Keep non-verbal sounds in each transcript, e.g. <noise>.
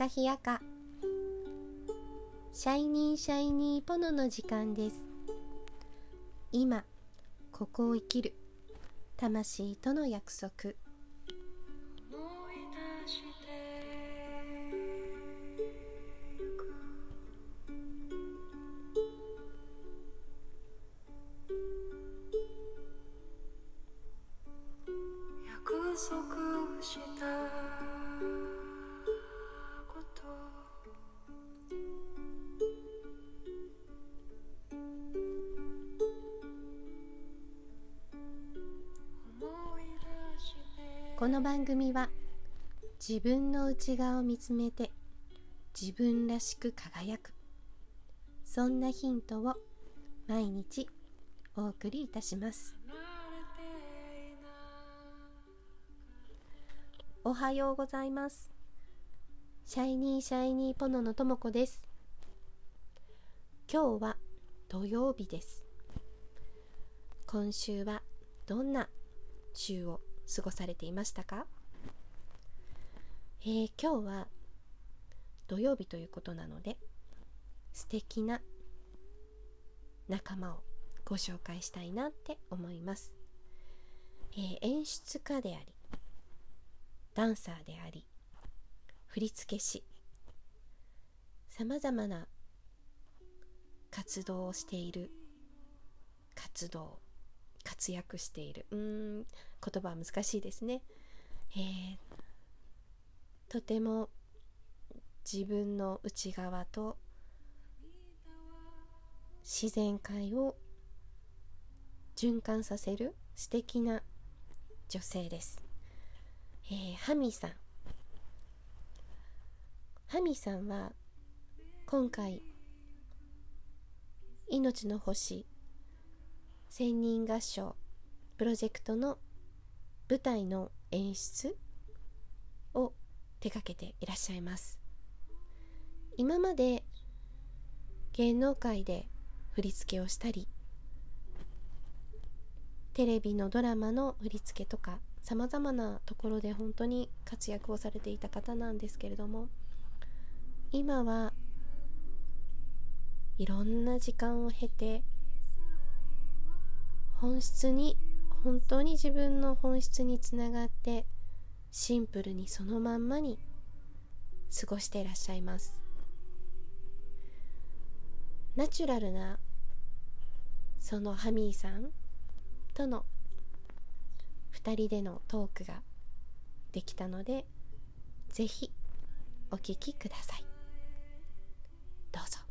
かひやかシャイニーシャイニーポノの時間です。今ここを生きる魂との約束。この番組は自分の内側を見つめて自分らしく輝くそんなヒントを毎日お送りいたします。おはようございます。シャイニーシャイニーポノのともこです。今日は土曜日です。今週はどんな週を過ごされていましたか？えー今日は土曜日ということなので素敵な仲間をご紹介したいなって思います、えー演出家でありダンサーであり振付師さまざまな活動をしている活動活躍している。うーん言葉は難しいですね、えーとても自分の内側と自然界を循環させる素敵な女性です。えーハミさん。ハミさんは今回「命の星千人合唱」プロジェクトの舞台の演出を手掛けていらっしゃいます。今まで芸能界で振り付けをしたりテレビのドラマの振り付けとかさまざまなところで本当に活躍をされていた方なんですけれども今はいろんな時間を経て本質に本当に自分の本質につながってシンプルにそのまんまに過ごしていらっしゃいます。ナチュラルなそのハミーさんとの2人でのトークができたのでぜひお聞きください。どうぞ。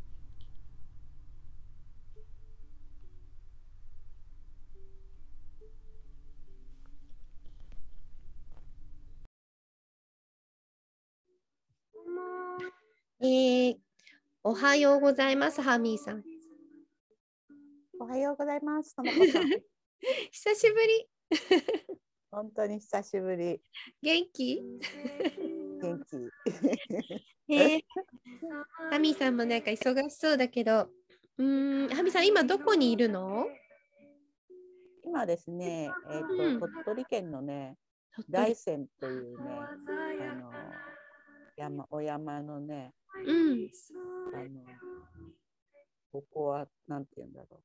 おはようございますハミーさんおはようございます。<laughs> ともこさん。久しぶり本当に久しぶり。元気？元気。<laughs> えー、ハミさんもなんか忙しそうだけど、うーん、ハミさん今どこにいるの？今ですね、えっ、うんと、鳥取県のね、大山というね、あの山お山のね、うん、あのここはなんて言うんだろ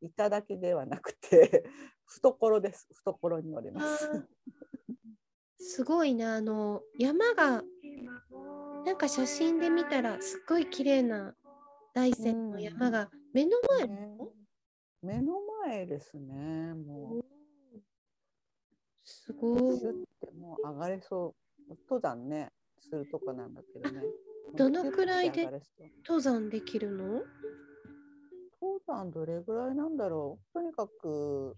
う。頂ではなくて <laughs> 懐です。懐におります。すごいなあの山がなんか写真で見たらすっごい綺麗な大山の山が目の前ね目の前ですね。もうすごいもう上がれそう。登山ねするとこなんだけどね。<laughs> どのくらいで登山できるの？登山どれぐらいなんだろう？とにかく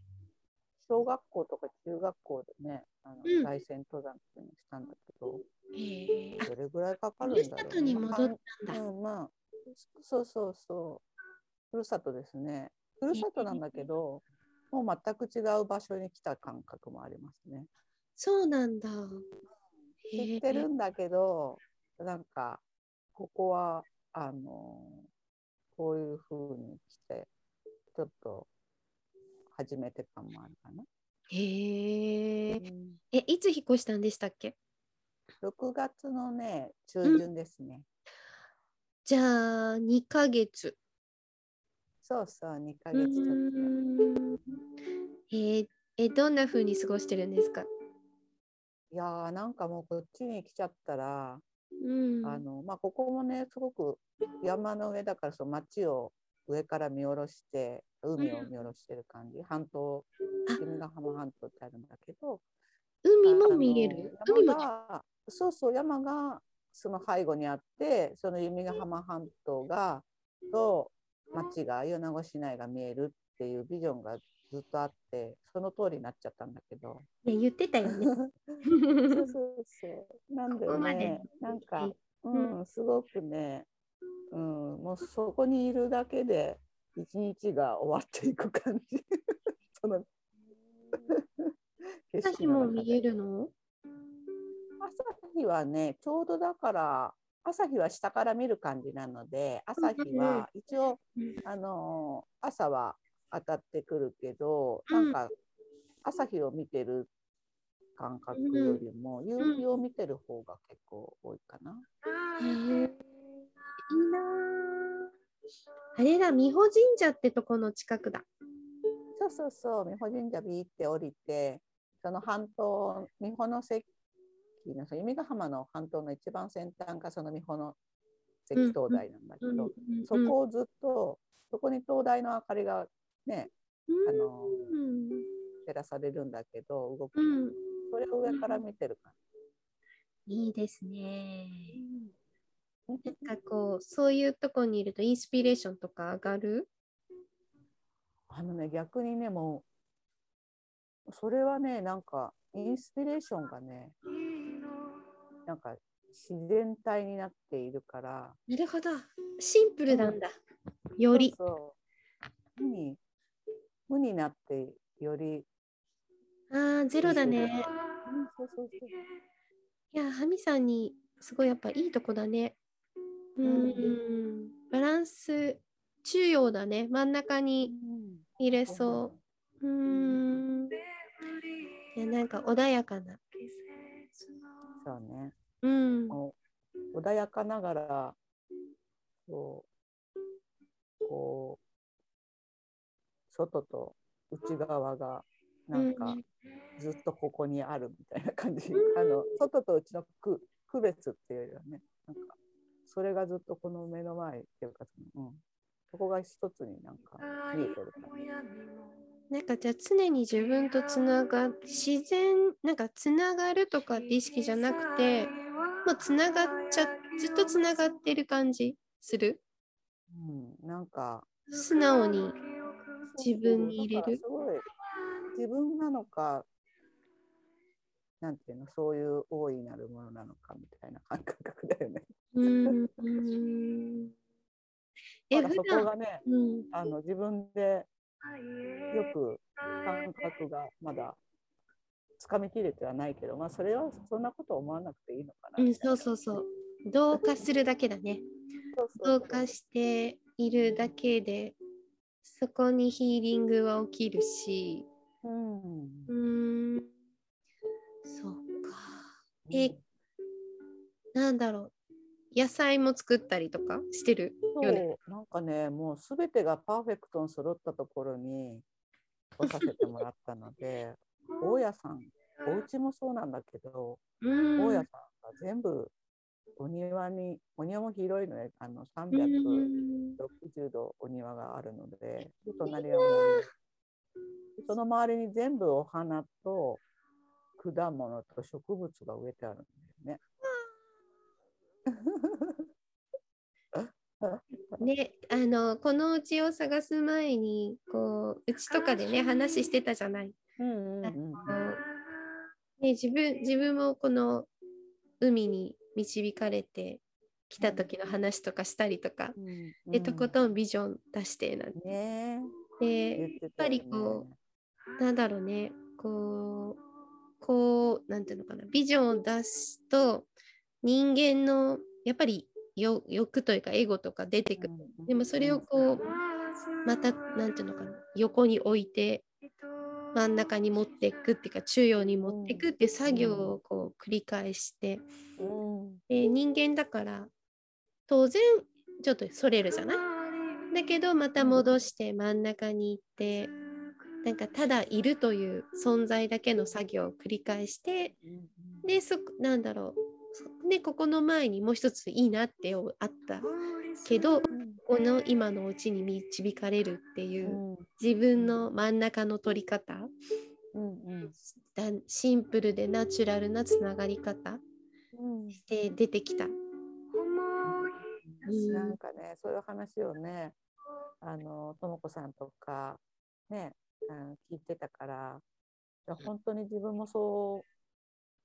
小学校とか中学校でねあの、うん大山登山っていうのをしたんだけどへえあ、どれぐらいかかるんふるだろう？さとに戻ったんだ。うんまあそうそうそうふるさとですねふるさとなんだけどもう全く違う場所に来た感覚もありますねそうなんだ。知ってるんだけどなんかここはあのこういう風に来てちょっと初めて感もあるかな。へえ。うんえ、いつ引っ越したんでしたっけ？6月のね、中旬ですね。じゃあ2ヶ月。そうそう、2ヶう月ちょっとえーえどんな風に過ごしてるんですか？いやーなんかもうこっちに来ちゃったら、うん。あのまあ、ここもねすごく山の上だからその街を上から見下ろして海を見下ろしてる感じ、半島あ。君ヶ浜半島ってあるんだけど。海も見える？海そうそう山がその背後にあってその弓ヶ浜半島がと町が米子市内が見えるっていうビジョンがずっとあってその通りになっちゃったんだけど。ね、言ってたよね。そうそうそう。なんでここなんか、ううん、すごくね、うん、もうそこにいるだけで一日が終わっていく感じ。<laughs> その <laughs> 景朝日も見えるの？朝日はね、ちょうどだから、朝日は下から見る感じなので、朝日は一応、あのー朝は当たってくるけど、うん。なんか朝日を見てる感覚よりも、夕日を見てる方が結構多いかな。へえいいなああれだ、美保神社ってとこの近くだ。そうそうそう、美保神社ビーって降りて、その半島、美保の関の、その弓ヶ浜の半島の一番先端がその美保の関灯台なんだけど、そこをずっと、そこに灯台の明かりがね、あのうん照らされるんだけど、動くう。ん、それを上から見てる感いいですね。じ。なんかこう、そういうとこにいるとインスピレーションとか上がる？あのね、逆にね、もう、それはね、なんか、インスピレーションがね、なんか、自然体になっているから、なるほど。シンプルなんだ。より。そうそう無に、なって、より、ああ、ゼロだね。いや、ハミさんにすごいやっぱいいとこだね。ううんん。バランス、中央だね。真ん中に入れそう。うーん。いや、なんか穏やかな。そうね。うん。穏やかながら、そう、こう、外と内側が、なんか、ずっとここにあるみたいな感じ。あの、外と内の区区別っていうよりはね、なんか、それがずっとこの目の前っていうか、うん、そこが一つになんか見えてる感じ。な。んかじゃあ常に自分とつなが自然なんかつながるとかって意識じゃなくてもうつながっちゃずっとつながってる感じする？うん、なんか、素直に自分に入れる？すごい。自分なのか、なんていうの、そういう大いなるものなのかみたいな感覚だよね。うーん。えそこがね、うん。あの自分でよく感覚がまだつかみきれてはないけど、まあそれはそんなこと思わなくていいのかな。うん。そうそうそう。同化するだけだね。同化しているだけでそこにヒーリングは起きるし。うん。うーん。そうかえなんだろう。野菜も作ったりとか？してる？よねそうなんかね、もうすべてがパーフェクトに揃ったところに来させてもらったので、<laughs> 大家さん、お家もそうなんだけど、うん。大家さんが全部お庭に、お庭も広いので、あのう360ん度お庭があるので、で隣は森でその周りに全部お花と果物と植物が植えてあるんだよね。<laughs> ねあのこのうちを探す前にこううちとかでね話してたじゃない。うんうんうんね、自分自分もこの海に導かれてきた時の話とかしたりとか、うん。でとことんビジョン出してなんて。ねでね。やっぱりこなんだろうね。こうこうなんていうのかな。ビジョンを出すと人間のやっぱり欲欲というかエゴとか出てくる。でもそれをこうまたなんていうのかな。横に置いて真ん中に持っていくっていうか中央に持っていくっていう作業をこう繰り返して、うん。で人間だから当然ちょっとそれるじゃない？だけどまた戻して真ん中に行ってなんかただいるという存在だけの作業を繰り返してでそなんだろう。そでここの前にもう一ついいなってあったけどこの今のうちに導かれるっていううん自分の真ん中の取り方。うん。うんだシンプルでナチュラルなつながり方。うんで出てきた。うん。なんかねそういう話をねあのとも子さんとかねあの聞いてたから本当に自分もそう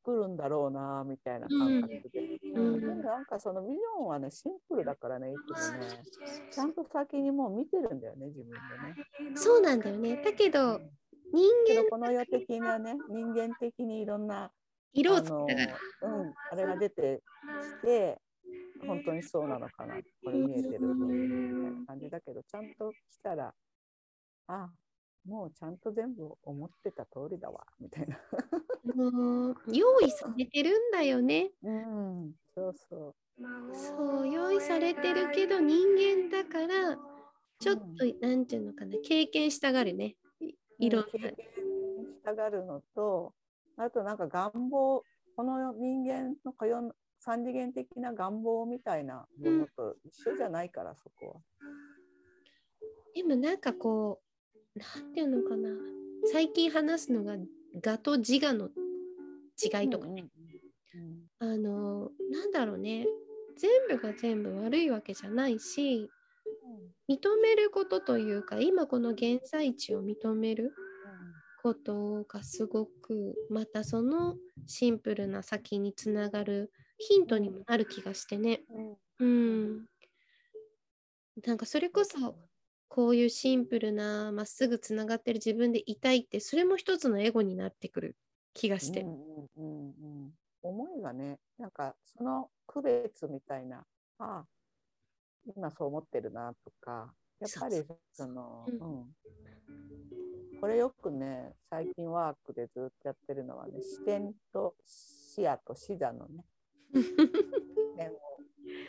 来るんだろうなみたいな感覚で、うんうんでもなんかそのビジョンはねシンプルだからねいつもねちゃんと先にもう見てるんだよね自分でね。そうなんだよね。だけど人間この世的なね人間的にいろんな色をつけたから。うん、あれが出てきて本当にそうなのかなこれ見えてるとみたいな感じだけどちゃんと来たらあもうちゃんと全部思ってた通りだわみたいな。<laughs> もう用意されてるんだよね。うん、そうそそう用意されてるけど人間だからちょっと、なんていうのかな経験したがるね。いろんな。経験したがるのとあとなんか願望この人間のこよ三次元的な願望みたいなものと一緒じゃないから、そこは。でもなんかこうなんていうのかな。最近話すのが我と自我の違いとかね、うんあのなんだろうね全部が全部悪いわけじゃないし認めることというか今この現在地を認めることがすごくまたそのシンプルな先につながるヒントにもなる気がしてね。うん。なんかそれこそこういうシンプルなまっすぐつながってる自分でいたいってそれも一つのエゴになってくる気がして。うんうんうん思いがねなんかその区別みたいなああ今そう思ってるなとかやっぱりその、ううんこれよくね最近ワークでずっとやってるのはね視点と視野と視座のね <laughs> 視点を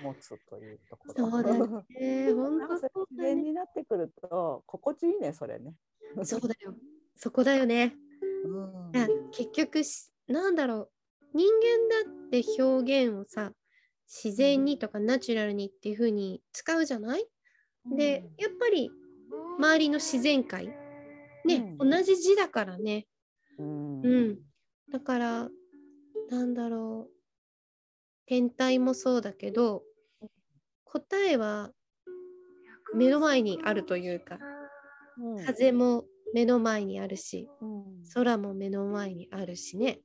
持つというところ。そうだよね。<laughs> 本当そうね。然になってくると心地いいねそれね。そうだよ。そこだよね。うん結局しなんだろう人間だって表現をさ自然にとかナチュラルにっていう風に使うじゃない？でやっぱり周りの自然界ね、うん。同じ字だからね。うん。うん。だからなんだろう。天体もそうだけど答えは目の前にあるというかうん。風も目の前にあるしうん。空も目の前にあるしね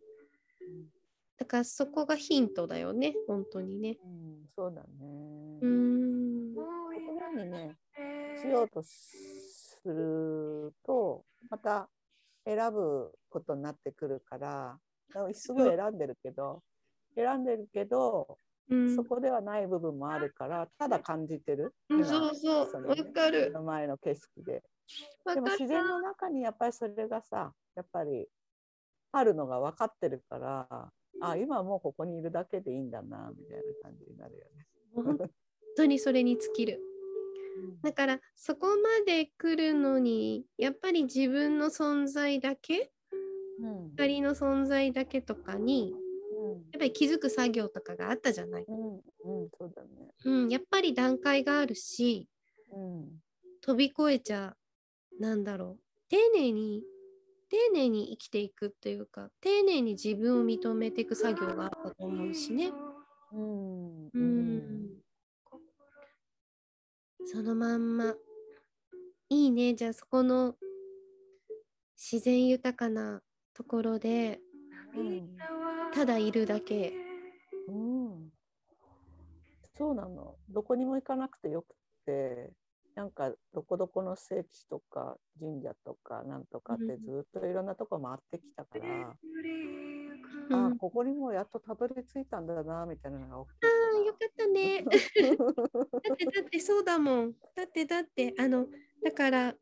だからそこがヒントだよね本当にね。うんそうだね。うーん。ここにねしようとするとまた選ぶことになってくるからすごい選んでるけど選んでるけどうん。そこではない部分もあるからただ感じてる、うん今そう。そうのわかる。目の前の景色で。でも自然の中にやっぱりそれがさやっぱりあるのが分かってるからあ今もうここにいるだけでいいんだなみたいな感じになるよね。本当にそれに尽きる。だからそこまで来るのにやっぱり自分の存在だけうん。光の存在だけとかにやっぱり気づく作業とかがあったじゃない、うんうん、そうだね。うん、やっぱり段階があるしうん。飛び越えちゃなんだろう。丁寧に丁寧に生きていくっていうか丁寧に自分を認めていく作業があったと思うしね。うん。うん。そのまんま。いいね。じゃあそこの自然豊かなところでうん。ただいるだけ。うん。そうなの。どこにも行かなくてよくて、なんかどこどこの聖地とか神社とかなんとかってうんずっといろんなとこ回ってきたから、うんあここにもやっとたどり着いたんだなみたいなのが大きいあーよかったね。<laughs> だってだってそうだもん。だってだってあのだから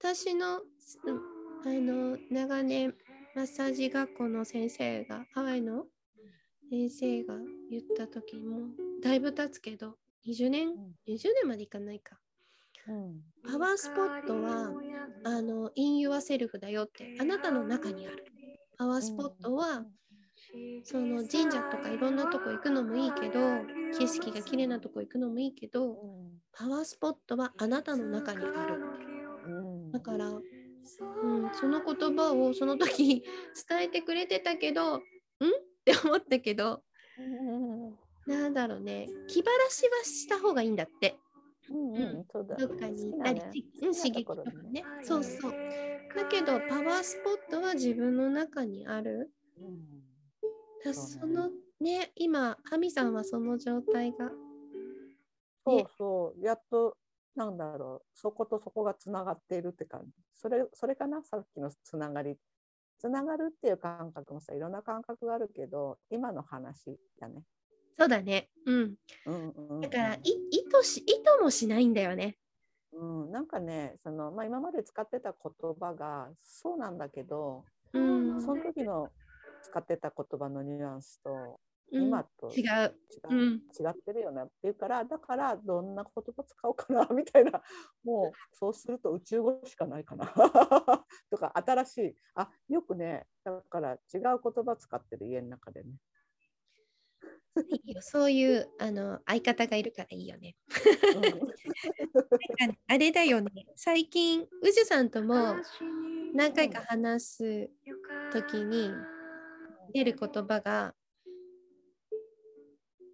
私のうんあの長年マッサージ学校の先生がハワイの先生が言った時もだいぶ経つけど20年、ん。20年までいかないか。うん。パワースポットはあの in your self だよってあなたの中にある。パワースポットは、その神社とかいろんなとこ行くのもいいけど景色が綺麗なとこ行くのもいいけどパワースポットはあなたの中にある。うん。だから、うん、その言葉をその時伝えてくれてたけどん？って思ったけどうんなんだろうね。気晴らしはした方がいいんだって。うんうんそうだどっかに行ったり、うん刺激とかね。そうそう。だけどパワースポットは自分の中にある。うね。そのね今ハミさんはその状態がそうそう、やっと、なんだろう、そことそこがつながっているって感じ。それ、それかな、さっきのつながり。つながるっていう感覚もさ、いろんな感覚があるけど、今の話だね。そうだね。うん。うんうんうん、だからい意図し意図もしないんだよね。うん、なんかね、その、まあ、今まで使ってた言葉が、そうなんだけど、うん。その時の使ってた言葉のニュアンスと、うん。今と違う。違ううん。違ってるよねっていうからだからどんな言葉使おうかなみたいな <laughs> もうそうすると宇宙語しかないかな。<laughs> とか新しい。あよくねだから違う言葉使ってる家の中でね。いいよ。<laughs> そういうあの相方がいるからいいよね。なんかあれだよね。最近宇治さんとも何回か話す時に出る言葉が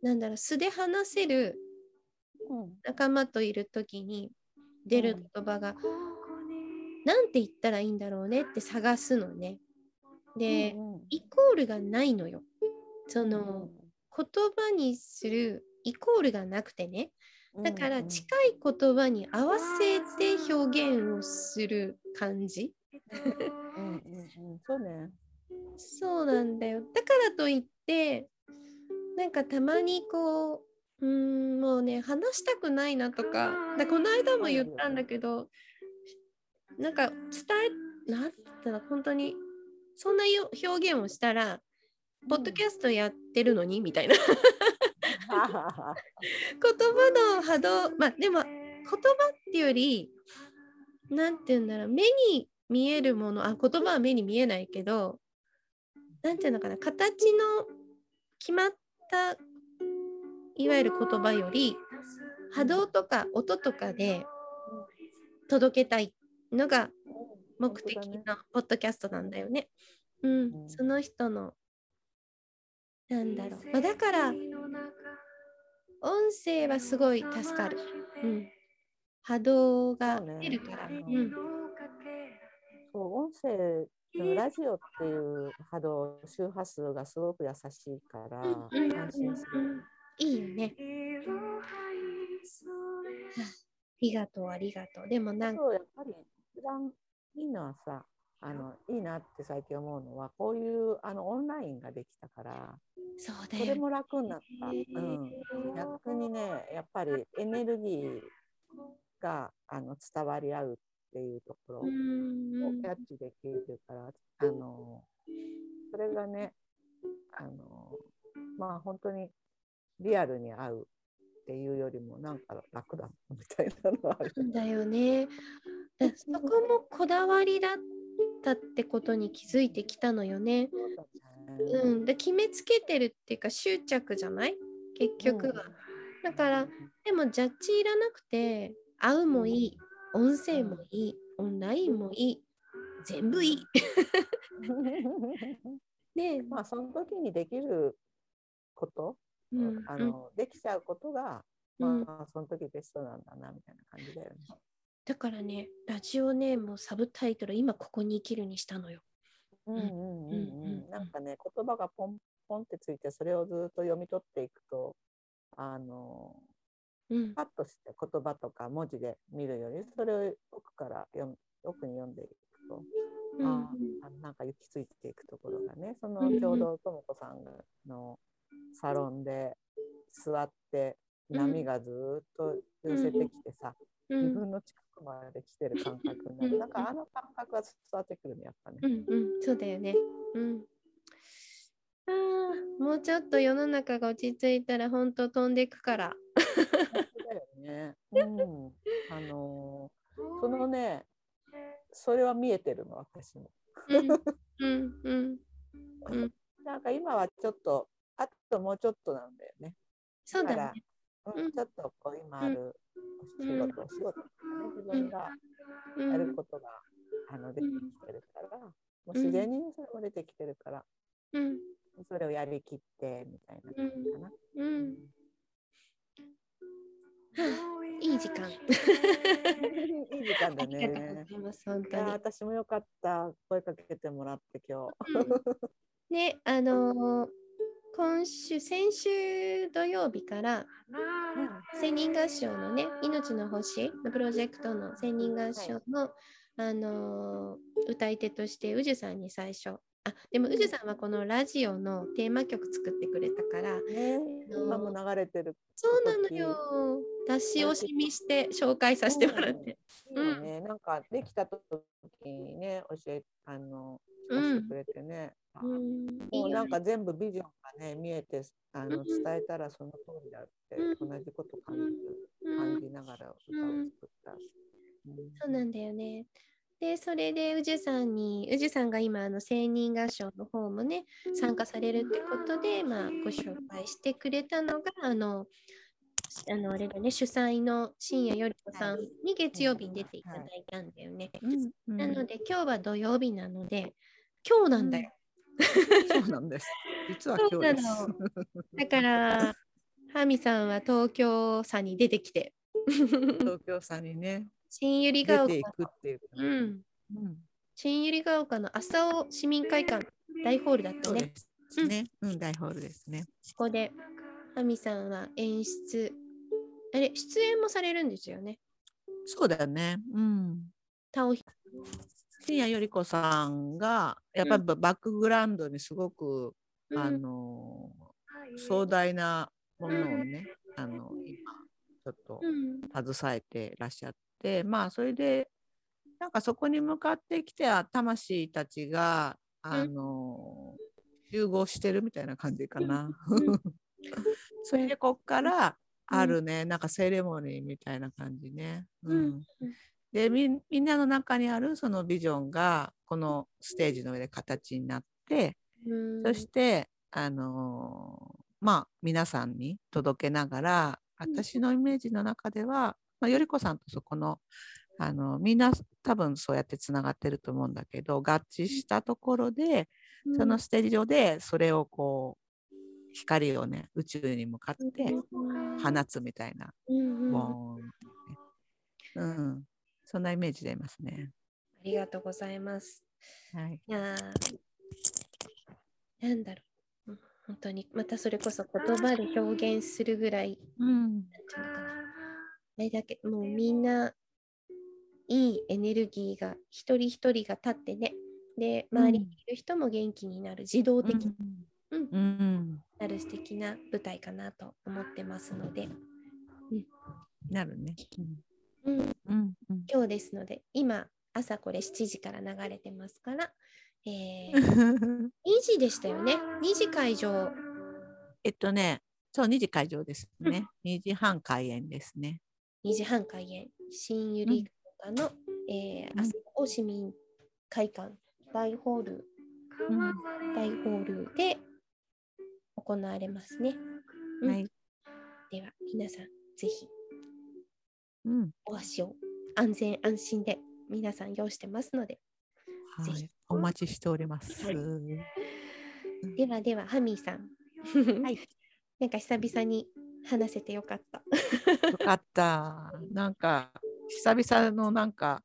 なんだろう素で話せるうん。仲間といる時に出る言葉が、なんて言ったらいいんだろうねって探すのね。で、うんうん。イコールがないのよ。その、言葉にするイコールがなくてね。だから近い言葉に合わせて表現をする感じ。うんうんうんそうね。そうなんだよ。だからといって、なんかたまにこう、うーん、もうね、話したくないなとか、だこの間も言ったんだけど、なんか伝え、なんったら本当に、そんなよ表現をしたら、ポッドキャストやってるのに？みたいな。<laughs> 言葉の波動、まあでも言葉っていうより、なんて言うんだろう、目に見えるもの、あ、言葉は目に見えないけど、なんていうのかな、形の決まった、いわゆる言葉より、波動とか音とかで届けたいのが目的のポッドキャストなんだよね。うん、うん。その人の、なんだろう。まあ、だから、音声はすごい助かる。うん。波動がそうね出るから。そう音声ラジオっていう波動周波数がすごく優しいからうんうん安心する。うんいいよね。ありがとう、ありがとう。でもなんか、そうやっぱり一番いいのはさあのいいなって最近思うのはこういうあのオンラインができたからそれも楽になった。うん、逆にねやっぱりエネルギーがあの伝わり合うっていうところをうんキャッチできるから、あのそれがねあのまあ本当にリアルに会うっていうよりもなんか楽だみたいなのはある。だよね。だ <laughs> そこもこだわりだったってことに気づいてきたのよね。そうん、で決めつけてるっていうか執着じゃない？結局は。だからでもジャッジいらなくて会うもいい音声もいいオンラインもいい全部いい。<laughs> ね。まあその時にできること、うん。あのできちゃうことが、うん。まあその時ベストなんだなみたいな感じだよね。だからねラジオネームサブタイトル今ここに生きるにしたのよ。うんうんうんうん。うんうん。なんかね言葉がポンポンってついてそれをずっと読み取っていくとあのうん。パッとして言葉とか文字で見るよりそれを奥から読む奥に読んでいくと、うん。ああなんか行き着いていくところがねそのちょうどとも子さんのサロンで座ってうん。波がずっと寄せてきてさ、うん自分の近くまで来てる感覚になる。うんなんかあの感覚が伝わってくるね、やっぱね。うんうん、そうだよね。うん。ああ、もうちょっと世の中が落ち着いたら本当飛んでいくから。だよね。うん。あのーそのね、それは見えてるの、私も。うんうんうんうん。なんか今はちょっと、あともうちょっとなんだよね。そうだね。うんうんちょっとこう今あるお仕事、お仕事ね、自分がうんやることが、あの出てきてるから、もう自然にねそれも出てきてるから、うんそれをやりきってみたいな感じかな。うん。いい時間。<laughs> いい時間だありがとうねご。ざいます。本いや当に。私もよかった声かけてもらって今日。ね、あのー今週、先週土曜日から、千人合唱のね、命の星のプロジェクトの千人合唱の、あのー歌い手として、宇治さんに最初、あでも宇治さんはこのラジオのテーマ曲作ってくれたから、ね、今も流れてる。そうなのよ。出し惜しみして紹介させてもらって。いいよね、なんかできた時にね、教え、あの、聞かせてくれてね。あうん、もうなんか全部ビジョンがね、見えて、あの、うん。伝えたらその通りだって、うん。同じこと感じる、うん感じながら歌を作った。うん。そうなんだよね。で、それで宇治さんに、宇治さんが今、あの、青人合唱の方もね、参加されるってことで、まあ、ご紹介してくれたのが、あの、あの、あれだね、主催の深夜より子さんに月曜日に出ていただいたんだよね。うん。なので、今日は土曜日なので、今日なんだよ。<laughs> そうなんです。実は今日です。だから、ハミさんは東京さんに出てきて、東京さんにね、新百合ヶ丘出ていくっていうん、うん。新百合ヶ丘の朝尾市民会館大ホールだったね。そうですね。うん、大ホールですね。ここで、ハミさんは演出、あれ、出演もされるんですよね。そうだよね。うん。タオヒ深夜より子さんがやっぱりババックグラウンドにすごく、うん。あの壮大なものをね、あの今ちょっとうん。携えてらっしゃって、まあそれでなんかそこに向かってきては魂たちがあの、集合してるみたいな感じかな。うん。<laughs> それでこっからあるね、なんかセレモニーみたいな感じね。うん。うんでみんなの中にあるそのビジョンがこのステージの上で形になって、うん。そしてあのーまあ皆さんに届けながらうん私のイメージの中では、まあ、よりこさんとそこのあのみんな多分そうやってつながってると思うんだけど合致したところで、そのステージ上でそれをこう光をね宇宙に向かって放つみたいな、うんうん。あボーンってね。うん、そんなイメージでいますね。りがとうございます。はい、いやーなんだろう。うん本当に、またそれこそ言葉で表現するぐらい、うん。あれだけ、もうみんないいエネルギーが一人一人が立ってね。で、周りにいる人も元気になる、自動的にうんうんなる素敵な舞台かなと思ってますので、なるね。うん、うんうんうん今日ですので、今、朝これ7時から流れてますから、えー、<laughs> 2時でしたよね？2時会場。えっとね、そう、2時会場ですね。2時半開演ですね。2時半開演、新百合ヶ丘の、えー、うん朝尾市民会館大ホール、うん大ホールで行われますね。うんはい。では、皆さん、ぜひうん。お足を安全安心で皆さん用意してますので、ぜひはい。お待ちしております。はいではでは、ハミーさん。はい。<laughs> なんか久々に話せてよかった。よかった。なんか、久々のなんか、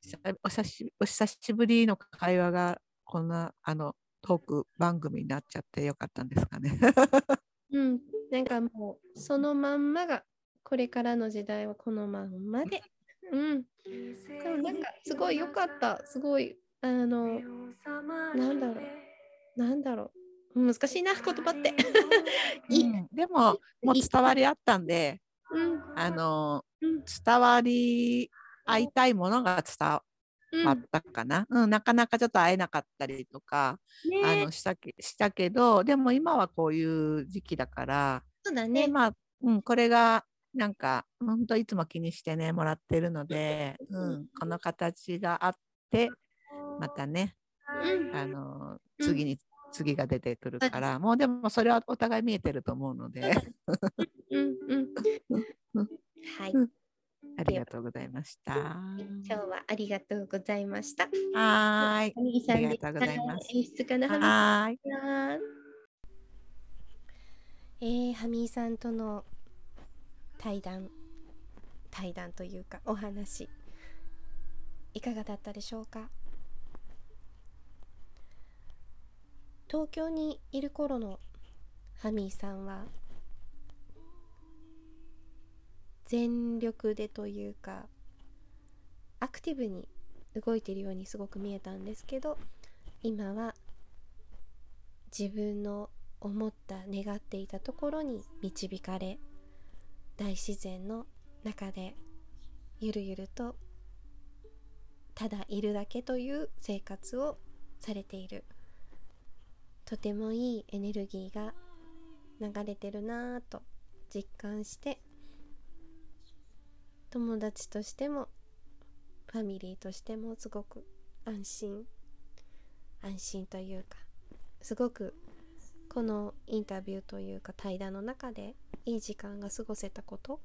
久お久しお久しぶりの会話が、こんな、あの、トーク番組になっちゃってよかったんですかね。<laughs> うん、なんかもうそのまんまがこれからの時代はこのまんまで。うん。でもなんかすごい良かった。すごい、あの、なんだろう。なんだろう。難しいな、言葉って。いい。うんでも、もう伝わりあったんで、うんあのうん伝わり合いたいものが伝うんわったかな、うんなかなかちょっと会えなかったりとか、あねのしたけしたけどでも今はこういう時期だから、そうだでね。まあ、うん、これがなんか本当いつも気にしてねもらってるので、ううんん、この形があってまたねうん。あのうん。次に、次が出てくるからもうでもそれはお互い見えてると思うので。はい。うん。ありがとうございました。今日はありがとうございました。はーい。ありがとうございます。演出家のはみはーい。さん。えー、ハミーさんとの対談対談というかお話いかがだったでしょうか？東京にいる頃のハミーさんは全力でというかアクティブに動いているようにすごく見えたんですけど今は自分の思った願っていたところに導かれ大自然の中でゆるゆるとただいるだけという生活をされている。とてもいいエネルギーが流れてるなぁと実感して友達としてもファミリーとしてもすごく安心。安心というかすごくこのインタビューというか対談の中でいい時間が過ごせたこと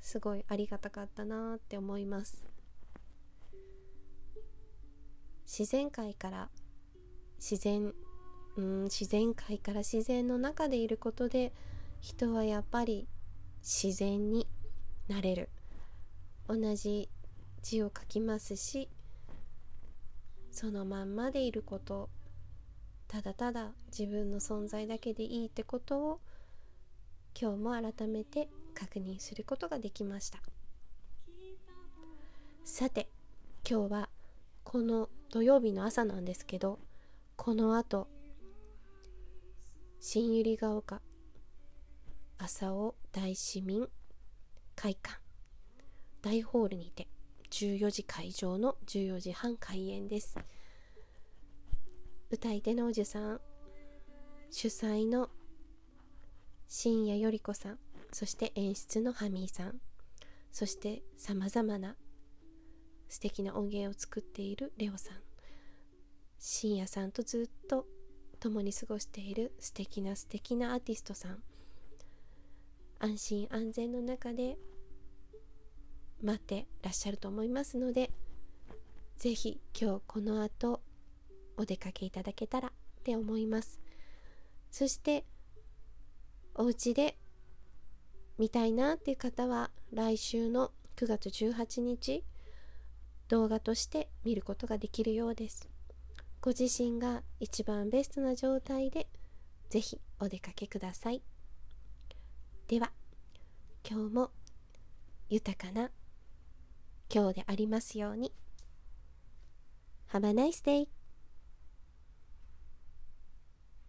すごいありがたかったなって思います。自然界から自然うん自然界から自然の中でいることで人はやっぱり自然になれる。同じ字を書きますしそのまんまでいることただただ自分の存在だけでいいってことを今日も改めて確認することができました。さて今日はこの土曜日の朝なんですけどこのあと新百合ヶ丘朝尾大市民会館大ホールにて14時会場の14時半開演です。歌い手のおじさん主催の深夜より子さんそして演出のハミーさんそしてさまざまな素敵な音源を作っているレオさん。深夜さんとずっと共に過ごしている素敵な素敵なアーティストさん。安心安全の中で待ってらっしゃると思いますのでぜひ今日この後お出かけいただけたらって思います。そしてお家で見たいなっていう方は来週の9月18日動画として見ることができるようです。ご自身が一番ベストな状態でぜひお出かけください。では今日も豊かな今日でありますように。Have a nice day!